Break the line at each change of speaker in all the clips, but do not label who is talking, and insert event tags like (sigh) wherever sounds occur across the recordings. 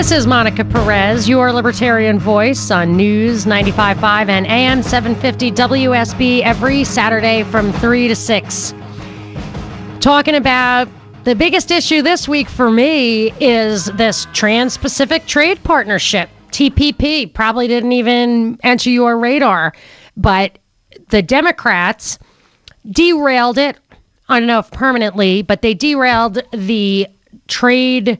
This is Monica Perez, your libertarian voice on News 95.5 and AM 750 WSB every Saturday from 3 to 6. Talking about the biggest issue this week for me is this Trans Pacific Trade Partnership, TPP. Probably didn't even enter your radar, but the Democrats derailed it. I don't know if permanently, but they derailed the trade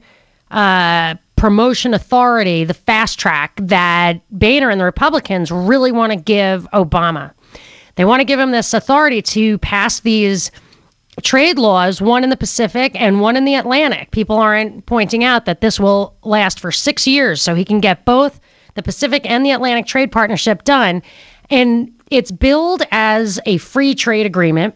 uh, promotion authority, the fast track that Boehner and the Republicans really want to give Obama. They want to give him this authority to pass these trade laws, one in the Pacific and one in the Atlantic. People aren't pointing out that this will last for six years, so he can get both the Pacific and the Atlantic Trade Partnership done. And it's billed as a free trade agreement.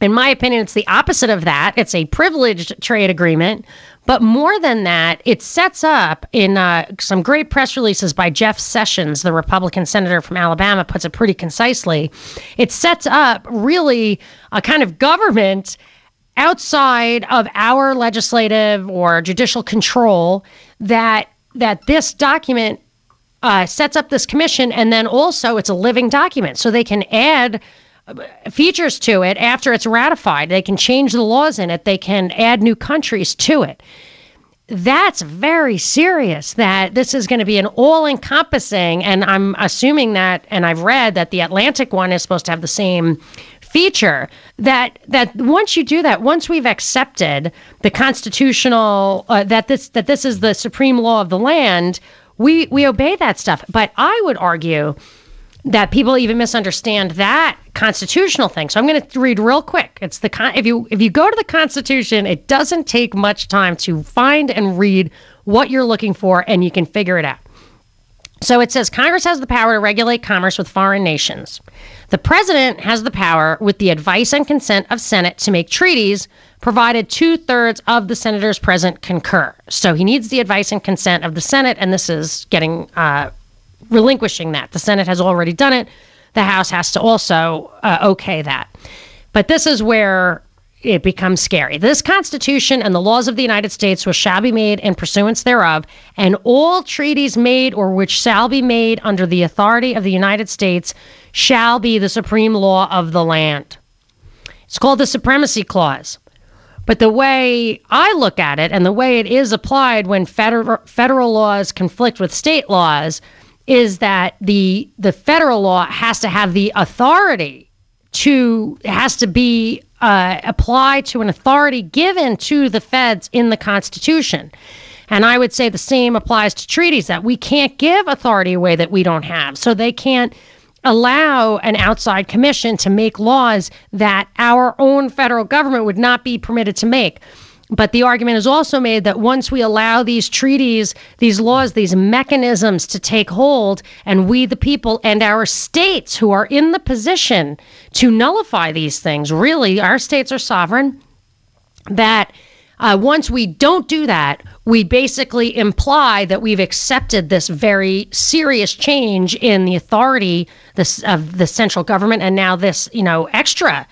In my opinion, it's the opposite of that. It's a privileged trade agreement. But more than that, it sets up in uh, some great press releases by Jeff Sessions, the Republican senator from Alabama, puts it pretty concisely. It sets up really a kind of government outside of our legislative or judicial control that that this document uh, sets up this commission, and then also it's a living document, so they can add features to it after it's ratified. They can change the laws in it. They can add new countries to it. That's very serious that this is going to be an all encompassing, and I'm assuming that, and I've read that the Atlantic one is supposed to have the same feature that that once you do that once we've accepted the constitutional uh, that this that this is the supreme law of the land we we obey that stuff but i would argue that people even misunderstand that constitutional thing. So I'm going to read real quick. It's the con- if you if you go to the Constitution, it doesn't take much time to find and read what you're looking for, and you can figure it out. So it says Congress has the power to regulate commerce with foreign nations. The president has the power, with the advice and consent of Senate, to make treaties, provided two thirds of the senators present concur. So he needs the advice and consent of the Senate, and this is getting uh, relinquishing that. The Senate has already done it. The House has to also uh, okay that. But this is where it becomes scary. This Constitution and the laws of the United States which shall be made in pursuance thereof, and all treaties made or which shall be made under the authority of the United States shall be the supreme law of the land. It's called the Supremacy Clause. But the way I look at it and the way it is applied when federal, federal laws conflict with state laws is that the the federal law has to have the authority to has to be uh, applied to an authority given to the feds in the Constitution. And I would say the same applies to treaties that we can't give authority away that we don't have. So they can't allow an outside commission to make laws that our own federal government would not be permitted to make. But the argument is also made that once we allow these treaties, these laws, these mechanisms to take hold, and we, the people, and our states who are in the position to nullify these things, really, our states are sovereign, that uh, once we don't do that, we basically imply that we've accepted this very serious change in the authority this, of the central government and now this, you know, extra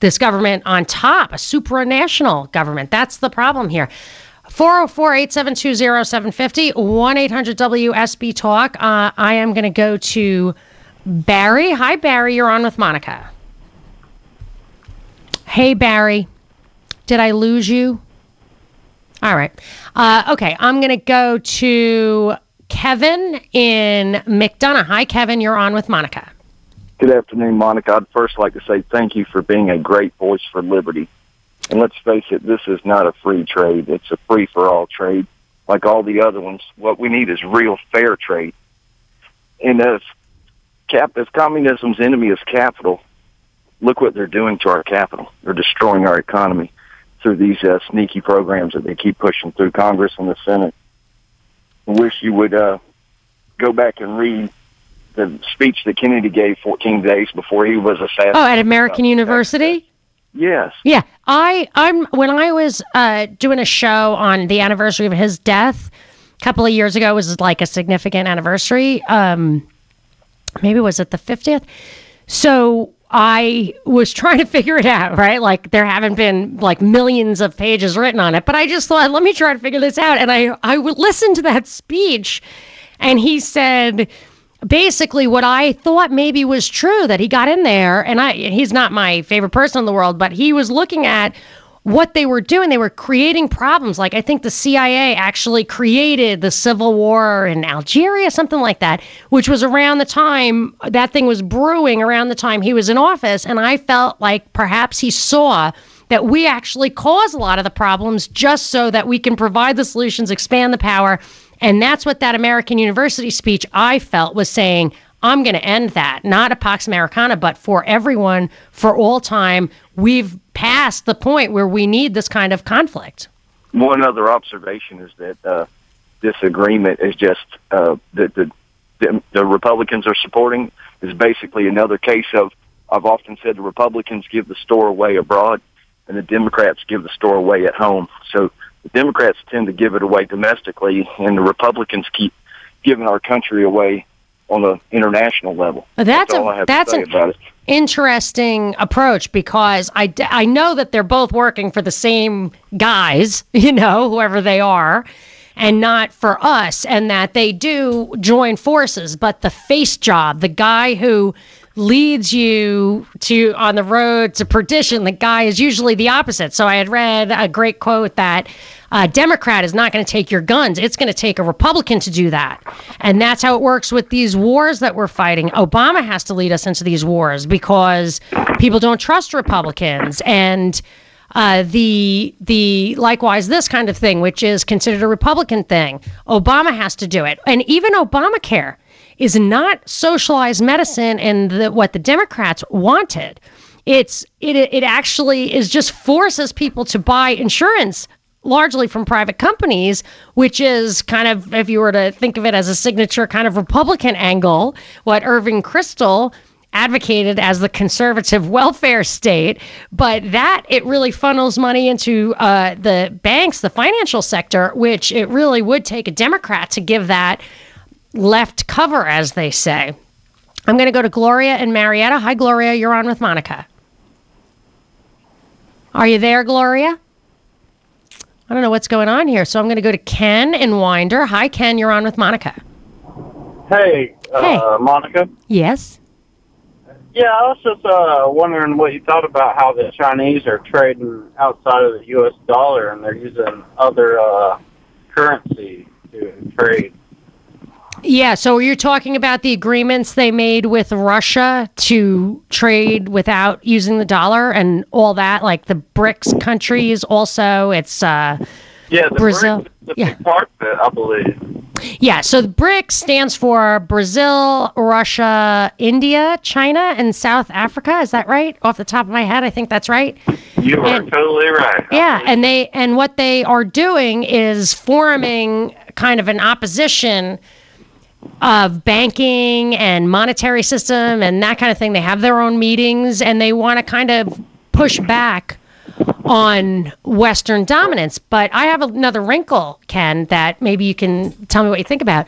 this government on top, a supranational government. That's the problem here. 404 872 0750 1 800 WSB Talk. Uh, I am going to go to Barry. Hi, Barry. You're on with Monica. Hey, Barry. Did I lose you? All right. Uh, okay. I'm going to go to Kevin in McDonough. Hi, Kevin. You're on with Monica.
Good afternoon, Monica. I'd first like to say thank you for being a great voice for liberty. And let's face it, this is not a free trade. It's a free for all trade. Like all the other ones, what we need is real fair trade. And as cap, if communism's enemy is capital, look what they're doing to our capital. They're destroying our economy through these uh, sneaky programs that they keep pushing through Congress and the Senate. I wish you would uh, go back and read the speech that Kennedy gave 14 days before he was assassinated.
Oh, at American University.
Yes.
Yeah, I I'm when I was uh, doing a show on the anniversary of his death a couple of years ago was like a significant anniversary. Um, maybe was it the fiftieth? So I was (laughs) trying to figure it out, right? Like there haven't been like millions of pages written on it, but I just thought, let me try to figure this out. And I I would listen to that speech, and he said basically what I thought maybe was true that he got in there and I he's not my favorite person in the world, but he was looking at what they were doing. They were creating problems. Like I think the CIA actually created the civil war in Algeria, something like that, which was around the time that thing was brewing around the time he was in office. And I felt like perhaps he saw that we actually cause a lot of the problems just so that we can provide the solutions, expand the power, and that's what that American University speech I felt was saying. I'm going to end that, not a Pax Americana, but for everyone, for all time. We've passed the point where we need this kind of conflict.
One other observation is that uh, this agreement is just uh, that the, the the Republicans are supporting is basically another case of I've often said the Republicans give the store away abroad, and the Democrats give the store away at home. So the Democrats tend to give it away domestically, and the Republicans keep giving our country away on the international level.
That's,
that's
a,
all I have
that's an interesting approach because I, I know that they're both working for the same guys, (laughs) you know, whoever they are, and not for us, and that they do join forces. But the face job, the guy who leads you to on the road to perdition, the guy is usually the opposite. So I had read a great quote that a Democrat is not going to take your guns. It's going to take a Republican to do that. And that's how it works with these wars that we're fighting. Obama has to lead us into these wars because people don't trust Republicans. And uh, the the likewise this kind of thing, which is considered a Republican thing, Obama has to do it. And even Obamacare is not socialized medicine and the, what the Democrats wanted. It's it it actually is just forces people to buy insurance largely from private companies, which is kind of, if you were to think of it as a signature kind of Republican angle, what Irving Kristol advocated as the conservative (laughs) welfare state, but that it really funnels money into uh, the banks, the financial sector, which it really would take a Democrat to give that left cover, as they say. I'm going to go to Gloria and Marietta. Hi, Gloria. You're on with Monica. Are you there, Gloria? I don't know what's going on here. So I'm going to go to Ken and Winder. Hi, Ken. You're on with Monica.
Hey, uh,
Hey.
Monica.
Yes.
Yeah, I was just uh, wondering what you thought about how the Chinese are trading outside of the U.S. dollar and they're using other uh, currency to trade.
Yeah. So you're talking about the agreements they made with Russia to trade without using the dollar and all that, like the BRICS countries. Also, it's uh,
Yeah, the
Brazil.
BRICS is
Yeah.
part of it, I believe.
yeah. So the BRICS stands for Brazil, Russia, India, China, and South Africa. Is that right? Off the top of my head, I think that's right.
You are
And-
totally right.
Yeah, and they and what they are doing is forming kind of an opposition of banking and monetary system and that kind of thing. They have their own meetings and they want to kind of push back on Western dominance. But I have another wrinkle, Ken, that maybe you can tell me what you think about.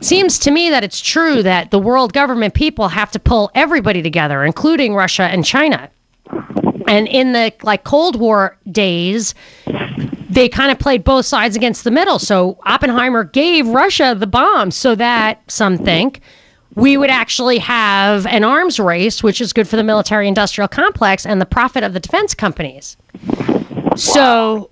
Seems to me that it's true that the world government people have to pull everybody together, including Russia and China. And in the like Cold War days, they kind of played both sides against the middle. So Oppenheimer gave Russia the bomb so that some think we would actually have an arms race, which is good for the military industrial complex and the profit of the defense companies. So,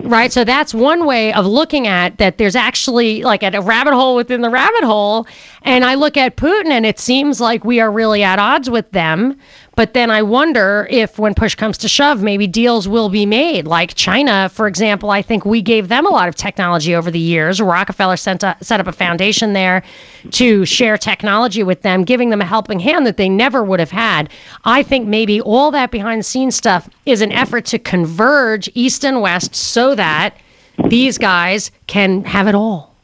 right, so that's one way of looking at that there's actually like at a rabbit hole within the rabbit hole. And I look at Putin and it seems like we are really at odds with them. But then I wonder if, when push comes to shove, maybe deals will be made. Like China, for example, I think we gave them a lot of technology over the years. Rockefeller sent a, set up a foundation there to share technology with them, giving them a helping hand that they never would have had. I think maybe all that behind the scenes stuff is an effort to converge East and West so that these guys can have it all.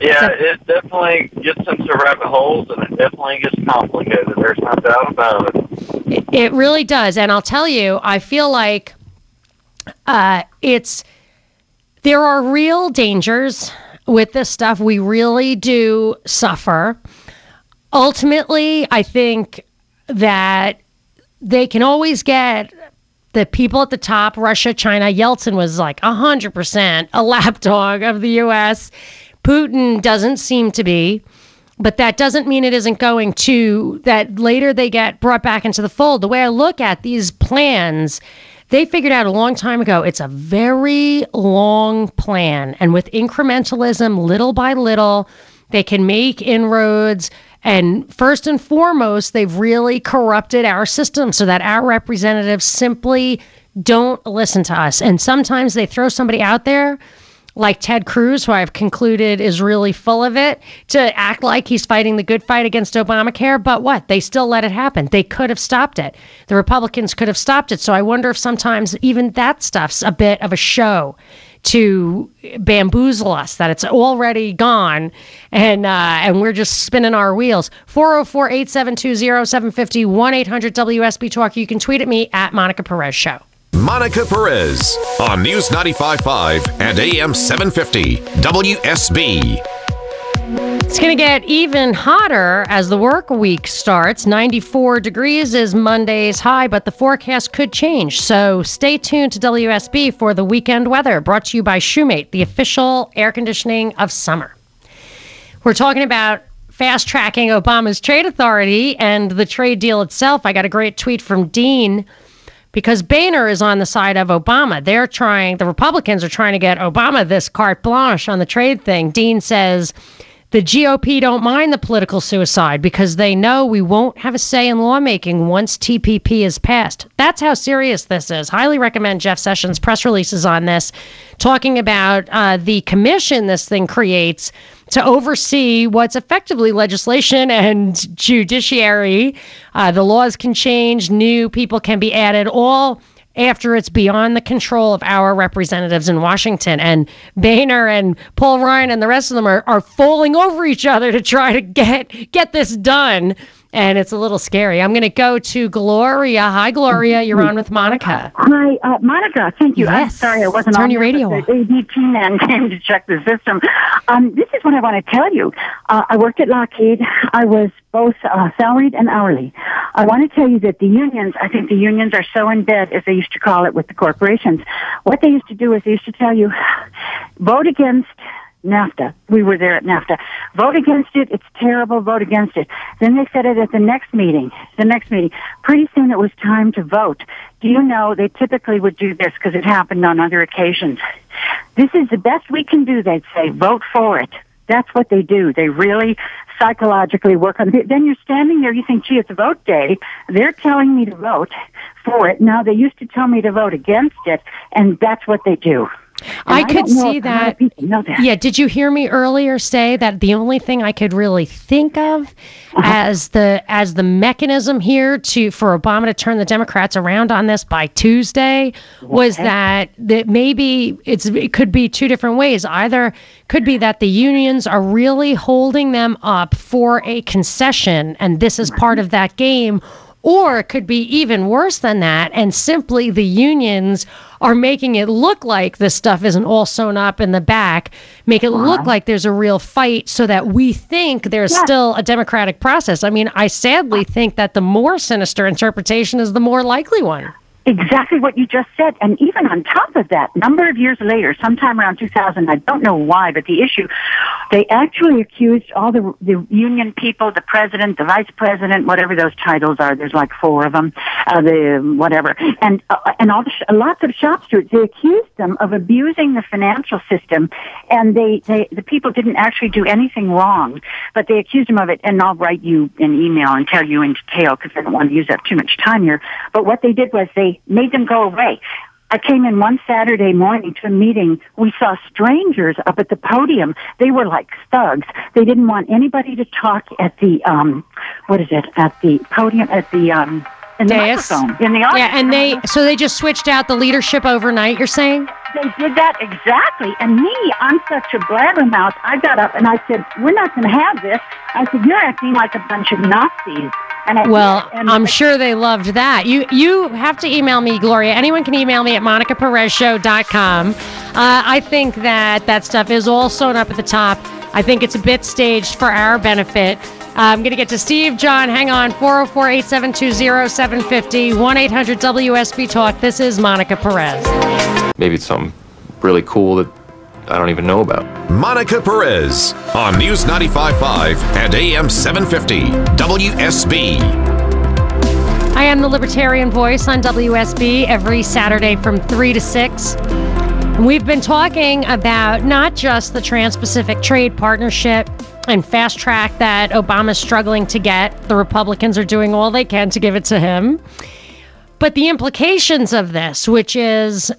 Yeah, it definitely gets into rabbit holes and it definitely gets complicated. There's no doubt about it.
It, it really does. And I'll tell you, I feel like uh, it's there are real dangers with this stuff. We really do suffer. Ultimately, I think that they can always get the people at the top, Russia, China. Yeltsin was like 100% a (laughs) lapdog of the U.S. Putin doesn't seem to be but that doesn't mean it isn't going to that later they get brought back into the fold. The way i look at these plans they figured out a long time ago it's a very long plan. And with incrementalism little by little they can make inroads. And first and foremost they've really corrupted our system so that our representatives simply don't listen to us. And sometimes they throw somebody out there like Ted Cruz, who I've concluded is really full of it, to act like he's fighting the good fight against Obamacare. But what? They still let it happen. They could have stopped it. The Republicans could have stopped it. So I wonder if sometimes even that stuff's a bit of a show to bamboozle us that it's already gone and uh, and we're just spinning our wheels 404-872-0750 1-800-WSB talk you can tweet at me at Monica Perez show
Monica Perez on News 95.5 and AM 750 WSB.
It's going to get even hotter as the work week starts. 94 degrees is Monday's high, but the forecast could change. So stay tuned to WSB for the weekend weather, brought to you by Shoemate, the official air conditioning of summer. We're talking about fast tracking Obama's trade authority and the trade deal itself. I got a great tweet from Dean because Boehner is on the side of Obama. They're trying, the Republicans are trying to get Obama this carte blanche on the trade thing. Dean says the GOP don't mind the political suicide because they know we won't have a say in lawmaking once TPP is passed. That's how serious this is. Highly recommend Jeff Sessions' press releases on this, talking about uh, the commission this thing creates to oversee what's effectively legislation and judiciary. Uh, the laws can change, new people can be added, all after it's beyond the control of our representatives in Washington. And Boehner and Paul Ryan and the rest of them are, are falling over each other to try to get get this done. And it's a little scary. I'm going to go to Gloria. Hi, Gloria. You're on with Monica.
Hi, uh, Monica. Thank you. I'm
Yes.
sorry I wasn't
Turn
on
your radio off.
The ADT man (laughs) came to check the system. Um, this is what I want to tell you. Uh, I worked at Lockheed. I was both uh, salaried and hourly. I want to tell you that the unions, I think the unions are so in bed, as they used to call it with the corporations. What they used to do is they used to tell you, vote against NAFTA. We were there at NAFTA. Vote against it. It's terrible. Vote against it. Then they said it at the next meeting. The next meeting. Pretty soon it was time to vote. Do you know they typically would do this because it happened on other occasions. This is the best we can do. They'd say vote for it. That's what they do. They really psychologically work on it. Then you're standing there, you think, gee, it's vote day. They're telling me to vote for it. Now they used to tell me to vote against it, and that's what they do. And
I could see
if a lot of
that.
that.
Yeah, did you hear me earlier say that the only thing I could really think of uh-huh. as the as the mechanism here to for Obama to turn the Democrats around on this by Tuesday was that that maybe it's it could be two different ways. Either could be that the unions are really holding them up for a concession and this is part of that game or it could be even worse than that, and simply the unions are making it look like this stuff isn't all sewn up in the back, make it look uh-huh. like there's a real fight so that we think there's still a democratic process. I mean, I sadly think that the more sinister interpretation is the more likely one.
Exactly what you just said. And even on top of that, number of years later, sometime around 2000, I don't know why, but the issue, they actually accused all the, the union people, the president, the vice president, whatever those titles are, there's like four of them, uh, the, whatever, and, uh, and all the, sh- lots of shop stewards, they accused them of abusing the financial system, and they, they, the people didn't actually do anything wrong, but they accused them of it, and I'll write you an email and tell you in detail because I don't want to use up too much time here. But what they did was they made them go away. I came in one Saturday morning to a meeting. We saw strangers up at the podium. They were like thugs. They didn't want anybody to talk at the um what is it? At the podium at the um in the
Dais.
microphone in the audience.
Yeah, and they so they just switched out the leadership overnight. You're saying?
They did that exactly. And me, I'm such a blabbermouth. I got up and I said, "We're not going to have this." I said, "You're acting like a bunch of Nazis." And I
Well,
and
I'm sure they loved that. You you have to email me, Gloria. Anyone can email me at monicaperezshow.com. Uh, I think that that stuff is all sewn up at the top. I think it's a bit staged for our benefit. I'm going to get to Steve. John, hang on. 404 872 0750 1 800 WSB Talk. This is Monica Perez.
Maybe it's something really cool that I don't even know about.
Monica Perez on News 95.5 and AM 750 WSB.
I am the Libertarian Voice on WSB every Saturday from 3 to 6. We've been talking about not just the Trans Pacific Trade Partnership and fast track that Obama's struggling to get. The Republicans are doing all they can to give it to him. But the implications of this, which is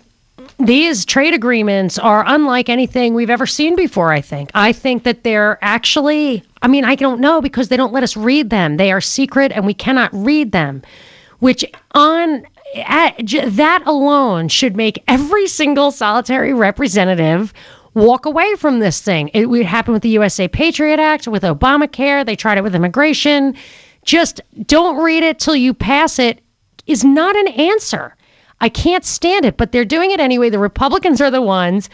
these trade agreements are unlike anything we've ever seen before, I think. I think that they're actually, I mean, I don't know because they don't let us read them. They are secret and we cannot read them, which on at, j- that alone should make every single solitary representative walk away from this thing. It would happen with the USA Patriot Act, with Obamacare. They tried it with immigration. Just don't read it till you pass it is not an answer. I can't stand it, but they're doing it anyway. The Republicans are the ones.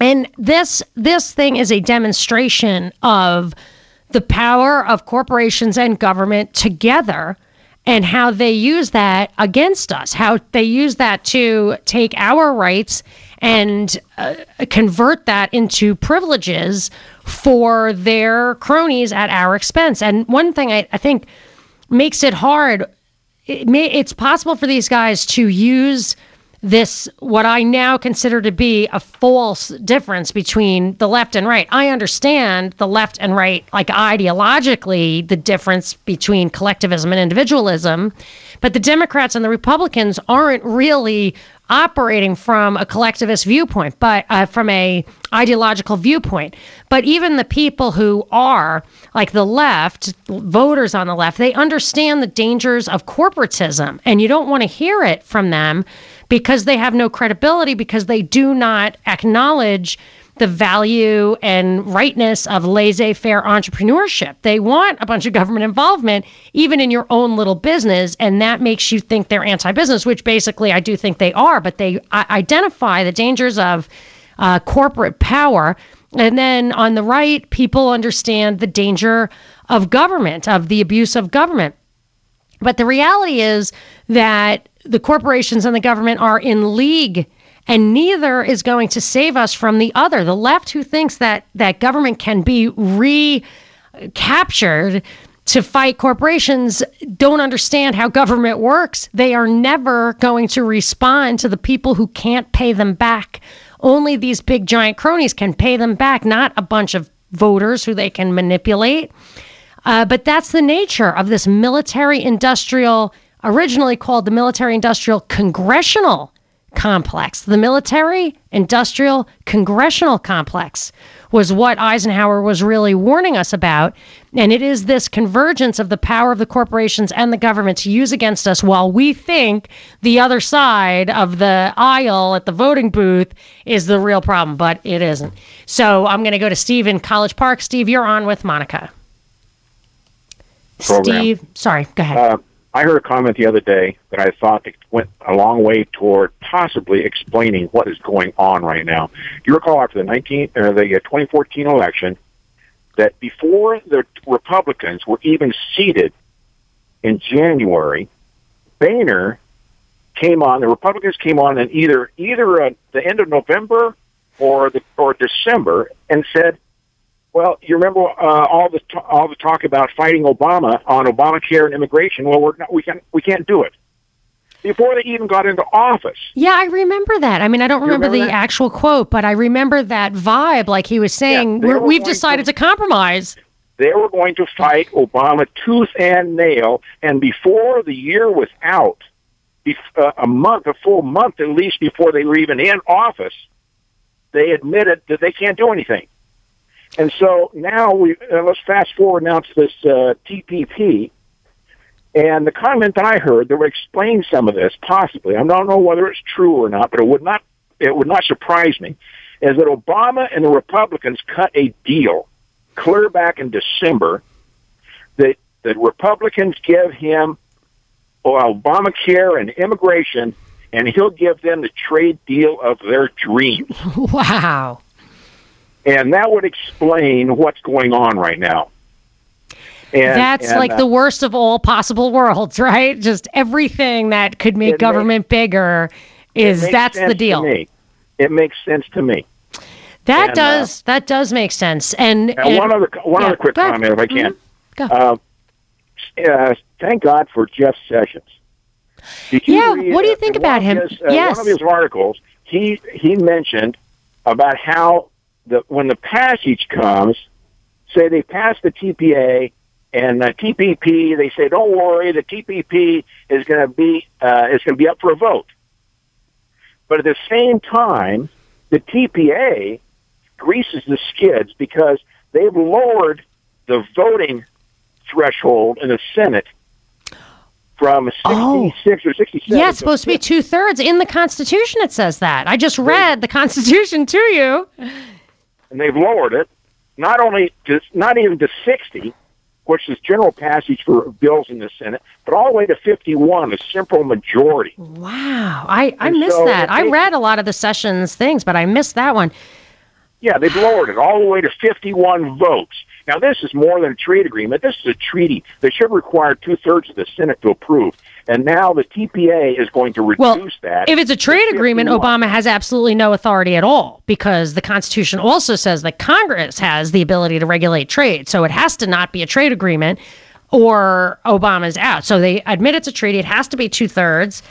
And this this thing is a demonstration of the power of corporations and government together and how they use that against us, how they use that to take our rights and uh, convert that into privileges for their cronies at our expense. And one thing I, I think makes it hard it may, it's possible for these guys to use this what I now consider to be a false difference between the left and right. I understand the left and right, like ideologically, the difference between collectivism and individualism, but the Democrats and the Republicans aren't really operating from a collectivist viewpoint, but uh, from a ideological viewpoint. But even the people who are like the left, voters on the left, they understand the dangers of corporatism, and you don't want to hear it from them because they have no credibility because they do not acknowledge the value and rightness of laissez-faire entrepreneurship. They want a bunch of government involvement even in your own little business and that makes you think they're anti-business, which basically I do think they are, but they identify the dangers of uh, corporate power. And then on the right, people understand the danger of government, of the abuse of government. But the reality is that the corporations and the government are in league and neither is going to save us from the other. The left who thinks that that government can be recaptured to fight corporations don't understand how government works. They are never going to respond to the people who can't pay them back. Only these big giant cronies can pay them back, not a bunch of voters who they can manipulate. Uh, but that's the nature of this military industrial, originally called the military industrial congressional complex. The military industrial congressional complex was what Eisenhower was really warning us about. And it is this convergence of the power of the corporations and the government to use against us while we think the other side of the aisle at the voting booth is the real problem, but it isn't. So I'm going to go to Steve in College Park. Steve, you're on with Monica.
Program.
Steve, sorry, go ahead.
Uh, I heard a comment the other day that I thought it went a long way toward possibly explaining what is going on right now. You recall after the 19 or the uh, 2014 election that before the Republicans were even seated in January, Boehner came on. The Republicans came on in either either uh, the end of November or the or December and said, well, you remember uh, all the t- all the talk about fighting Obama on Obamacare and immigration. Well, we're not, we can't we can't do it before they even got into office.
Yeah, I remember that. I mean, I don't remember,
remember
the
that?
actual quote, but I remember that vibe. Like he was saying, we're,
were
we've decided
to-
to compromise.
They were going to fight Obama tooth and nail, and before the year was out, bef- uh, a month, a full month at least before they were even in office, they admitted that they can't do anything. And so now we uh, let's fast forward now to this uh, TPP, And the comment that I heard that would explain some of this, possibly, I don't know whether it's true or not, but it would not it would not surprise me, is that Obama and the Republicans cut a deal clear back in December that that Republicans give him Obamacare and immigration, and he'll give them the trade deal of their dreams. (laughs)
Wow.
And that would explain what's going on right now. And,
That's
and,
like
uh,
the worst of all possible worlds, (laughs) right? Just everything that could make government bigger is that's the deal.
It makes sense to me.
That
And, uh,
does that does make sense. And,
one other one
yeah,
other quick comment, if I can.
Go.
Uh, uh, thank God for Jeff Sessions.
Yeah,
read,
what do you
uh,
think
in
about him?
His, uh,
Yes.
One of his articles, he he mentioned about how the when the passage comes, say they pass the TPA and the TPP, they say don't worry, the TPP is going to be uh, is going to be up for a vote. But at the same time, the TPA greases the skids because they've lowered the voting threshold in the Senate from 66
Oh.
or 67.
Yeah, it's supposed to be two thirds in the Constitution. It says that. I just read the (laughs) Constitution to you.
And they've lowered it not only to not even to 60, which is general passage for bills in the Senate, but all the way to 51, a simple majority.
Wow, I I
And
missed
so
that.
it
I read a lot of the sessions things, but I missed that one.
Yeah, they've lowered it all the way to 51 votes. Now, this is more than a trade agreement. This is a treaty that should require two thirds of the Senate to approve. And now the TPA is going to reduce
Well,
that.
If it's a trade agreement, Obama has absolutely no authority at all because the Constitution also says that Congress has the ability to regulate trade. So it has to not be a trade agreement or Obama's out. So they admit it's a treaty. It has to be two thirds.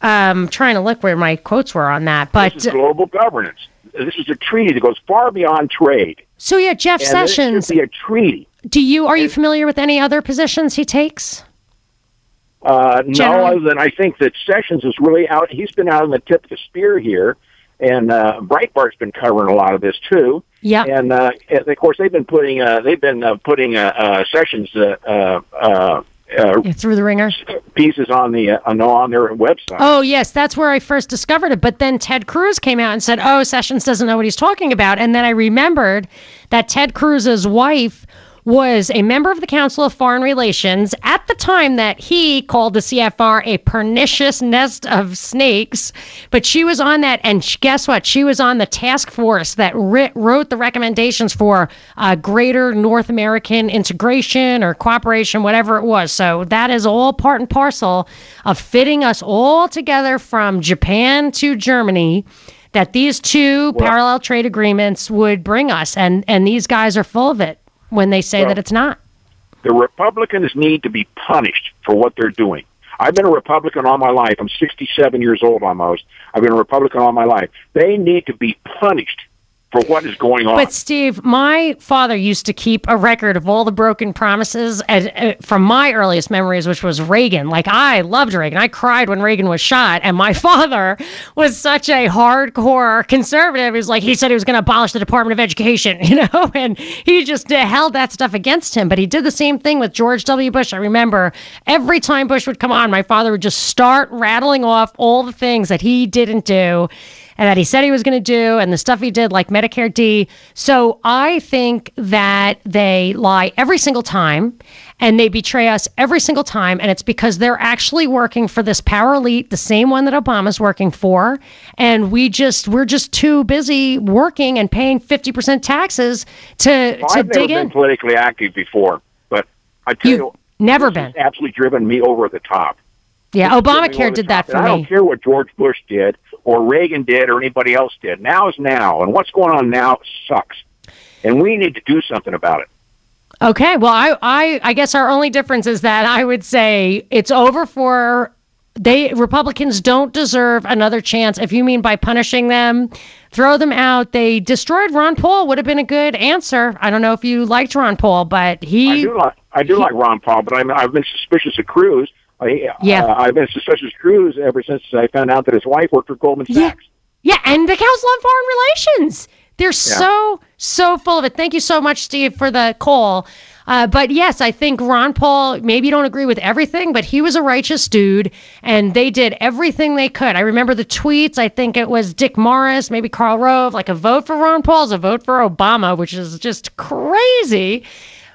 Um, trying to look where my quotes were on that. But
This is global governance. This is a treaty that goes far beyond trade.
So yeah, Jeff
And
Sessions,
It should be a treaty.
do you are you familiar with any other positions he takes?
Uh, no, other than I think that Sessions is really out. He's been out on the tip of the spear here, and uh, Breitbart's been covering a lot of this too.
Yeah.
And, uh, and of course, they've been putting uh, they've been uh, putting uh, uh, Sessions uh, uh, uh,
Yeah, through the ringer.
pieces on the uh, on their website.
Oh, yes, that's where I first discovered it. But then Ted Cruz came out and said, oh, Sessions doesn't know what he's talking about. And then I remembered that Ted Cruz's wife was a member of the Council of Foreign Relations at the time that he called the CFR a pernicious nest of snakes. But she was on that, and guess what? She was on the task force that writ- wrote the recommendations for uh, greater North American integration or cooperation, whatever it was. So that is all part and parcel of fitting us all together from Japan to Germany. That these two parallel trade agreements would bring us, and and these guys are full of it when they say
Well-
that it's not.
The Republicans need to be punished for what they're doing. I've been a Republican all my life. I'm 67 years old almost. I've been a Republican all my life. They need to be punished for what is going on.
But Steve, my father used to keep a record of all the broken promises and, uh, from my earliest memories, which was Reagan. Like I loved Reagan. I cried when Reagan was shot, and my (laughs) father was such a hardcore conservative. He was like he said he was going to abolish the Department of Education, (laughs) you know, and he just uh, held that stuff against him. But he did the same thing with George W. Bush. I remember every time Bush would come on, my father would just start rattling off all the things that he didn't do and that he said he was going to do and the stuff he did like Medicare D. So I think that they lie every single time and they betray us every single time and it's because they're actually working for this power elite, the same one that Obama's working for, and we just we're just too busy working and paying 50% taxes to
Well,
to
I've never
dig
been
in.
politically active before, but I tell
You've
you,
never been.
absolutely driven me over the top.
Yeah, Obamacare did that for
And I don't care what George Bush did or Reagan did or anybody else did. Now is now, and what's going on now sucks, and we need to do something about it.
Okay, well, I, I, I guess our only difference is that I would say it's over for they Republicans don't deserve another chance. If you mean by punishing them, throw them out. They destroyed Ron Paul would have been a good answer. I don't know if you liked Ron Paul, but
I
he
do like I do like Ron Paul, but I'm, I've been suspicious of Cruz. I,
Yeah.
uh, I've been suspicious of Cruz ever since I found out that his wife worked for Goldman Sachs.
Yeah, yeah and the Council on Foreign Relations. They're so, so full of it. Thank you so much, Steve, for the call. Uh, but yes, I think Ron Paul, maybe you don't agree with everything, but he was a righteous dude and they did everything they could. I remember the tweets. I think it was Dick Morris, maybe Karl Rove, like a vote for Ron Paul is a vote for Obama, which is just crazy.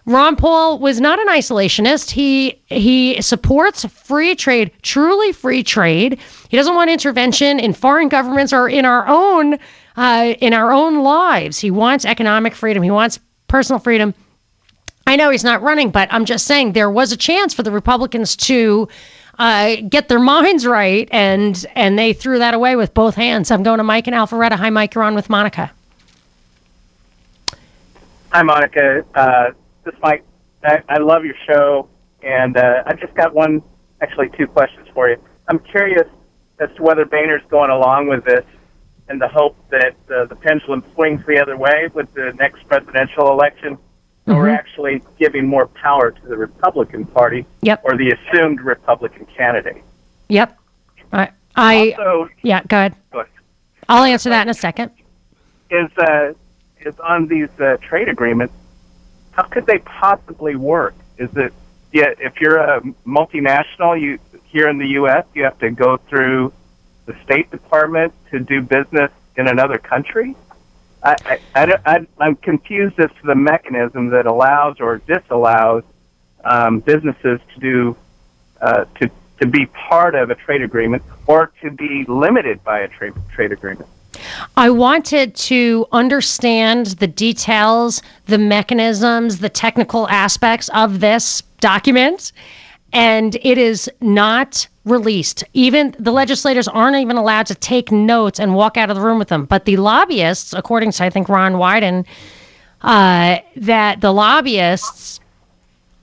Ron Paul was not an isolationist. He he supports free trade, truly free trade. He doesn't want intervention in foreign governments or in our own uh, in our own lives. He wants economic freedom. He wants personal freedom. I know he's not running, but I'm just saying there was a chance for the Republicans to uh, get their minds right, and and they threw that away with both hands. I'm going to Mike and Alpharetta. Hi, Mike. You're on with Monica.
Hi, Monica. Uh, this Mike. I, I love your show, and uh, I just got one, actually two questions for you. I'm curious as to whether Boehner's going along with this in the hope that uh, the pendulum swings the other way with the next presidential election mm-hmm. or actually giving more power to the Republican Party
yep.
or the assumed Republican candidate.
Yep. I, I
also,
yeah, go ahead.
Go ahead.
I'll answer that in a second.
Is uh, is on these uh, trade agreements? How could they possibly work? Is it yeah? If you're a multinational, you here in the U.S., you have to go through the State Department to do business in another country. I, I, I, I'm confused as to the mechanism that allows or disallows um, businesses to do uh, to to be part of a trade agreement or to be limited by a trade trade agreement.
I wanted to understand the details, the mechanisms, the technical aspects of this document, and it is not released. Even the legislators aren't even allowed to take notes and walk out of the room with them. But the lobbyists, according to I think Ron Wyden, uh, that the lobbyists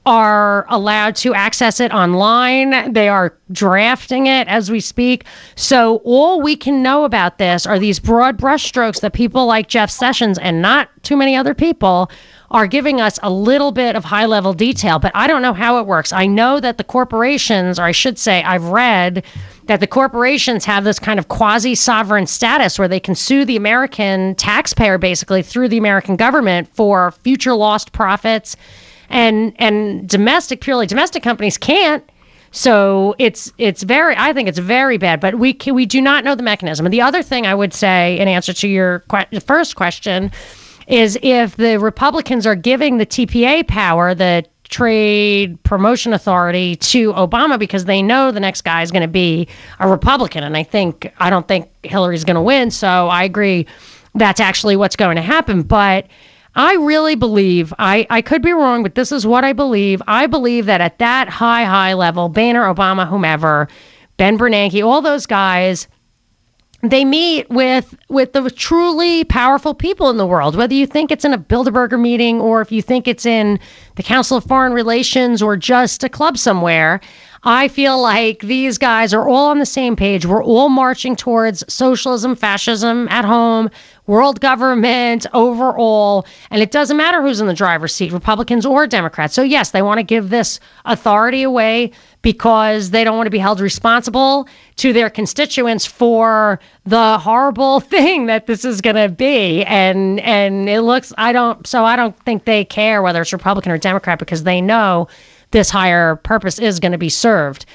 are allowed to access it online. They are drafting it as we speak. So all we can know about this are these broad brushstrokes that people like Jeff Sessions and not too many other people are giving us a little bit of high level detail, but I don't know how it works. I know that the corporations, or I should say, I've read that the corporations have this kind of quasi sovereign status where they can sue the American taxpayer basically through the American government for future lost profits. And, and domestic, purely domestic companies can't. So it's it's very I think it's very bad, but we can, we do not know the mechanism. And the other thing I would say in answer to your que- first question is if the Republicans are giving the TPA power, the Trade Promotion Authority, to Obama because they know the next guy is going to be a Republican. And I think, I don't think Hillary's going to win. So I agree that's actually what's going to happen. But I really believe, I, I could be wrong, but this is what I believe. I believe that at that high, high level, Boehner, Obama, whomever, Ben Bernanke, all those guys, they meet with with the truly powerful people in the world whether you think it's in a bilderberger meeting or if you think it's in the council of foreign relations or just a club somewhere i feel like these guys are all on the same page we're all marching towards socialism fascism at home world government overall. And it doesn't matter who's in the driver's seat, Republicans or Democrats. So, yes, they want to give this authority away because they don't want to be held responsible to their constituents for the horrible (laughs) thing that this is going to be. And and it looks I don't so I don't think they care whether it's Republican or Democrat because they know this higher purpose is going to be served.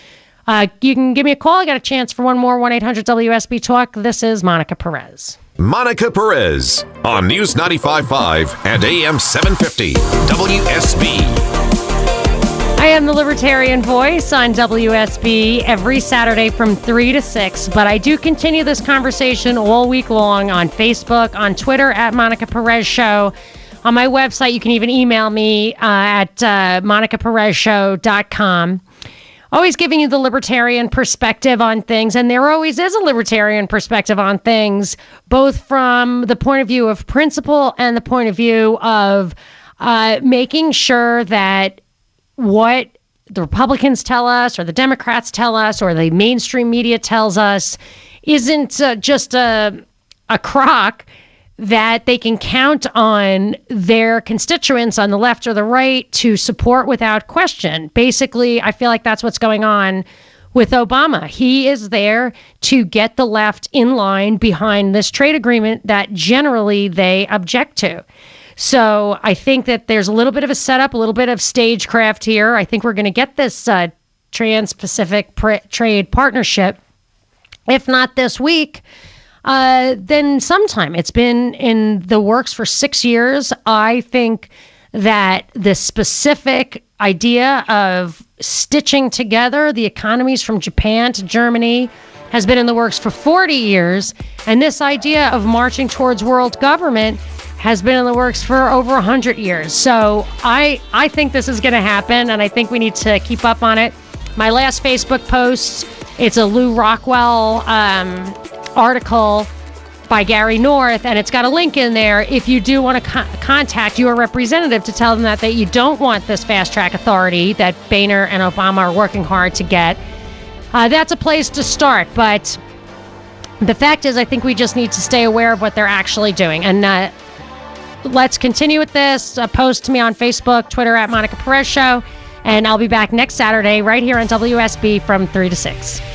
Uh, you can give me a call. I got a chance for one more 1 800 WSB Talk. This is Monica Perez.
Monica Perez on News 95.5 and AM 750 WSB.
I am the Libertarian Voice on WSB every Saturday from 3 to 6, but I do continue this conversation all week long on Facebook, on Twitter at Monica Perez Show. On my website, you can even email me uh, at uh, monicaperezshow.com always giving you the libertarian perspective on things. And there always is a libertarian perspective on things, both from the point of view of principle and the point of view of uh, making sure that what the Republicans tell us, or the Democrats tell us, or the mainstream media tells us isn't uh, just a, a crock that they can count on their constituents on the left or the right to support without question. Basically, I feel like that's what's going on with Obama. He is there to get the left in line behind this trade agreement that generally they object to. So I think that there's a little bit of a setup, a little bit of stagecraft here. I think we're going to get this uh, Trans Pacific pr- Trade Partnership. If not this week, uh, then sometime. It's been in the works for six years. I think that the specific idea of stitching together the economies from Japan to Germany has been in the works for 40 years. And this idea of marching towards world government has been in the works for over 100 years. So I, I think this is going to happen, and I think we need to keep up on it. My last Facebook post, it's a Lew Rockwell um, article by Gary North, and it's got a link in there if you do want to co- contact your representative to tell them that, that you don't want this fast track authority that Boehner and Obama are working hard to get. Uh, that's a place to start, but the fact is, I think we just need to stay aware of what they're actually doing. And uh, let's continue with this. Uh, post to me on Facebook, Twitter at Monica Perez Show, and I'll be back next Saturday right here on WSB from 3 to 6.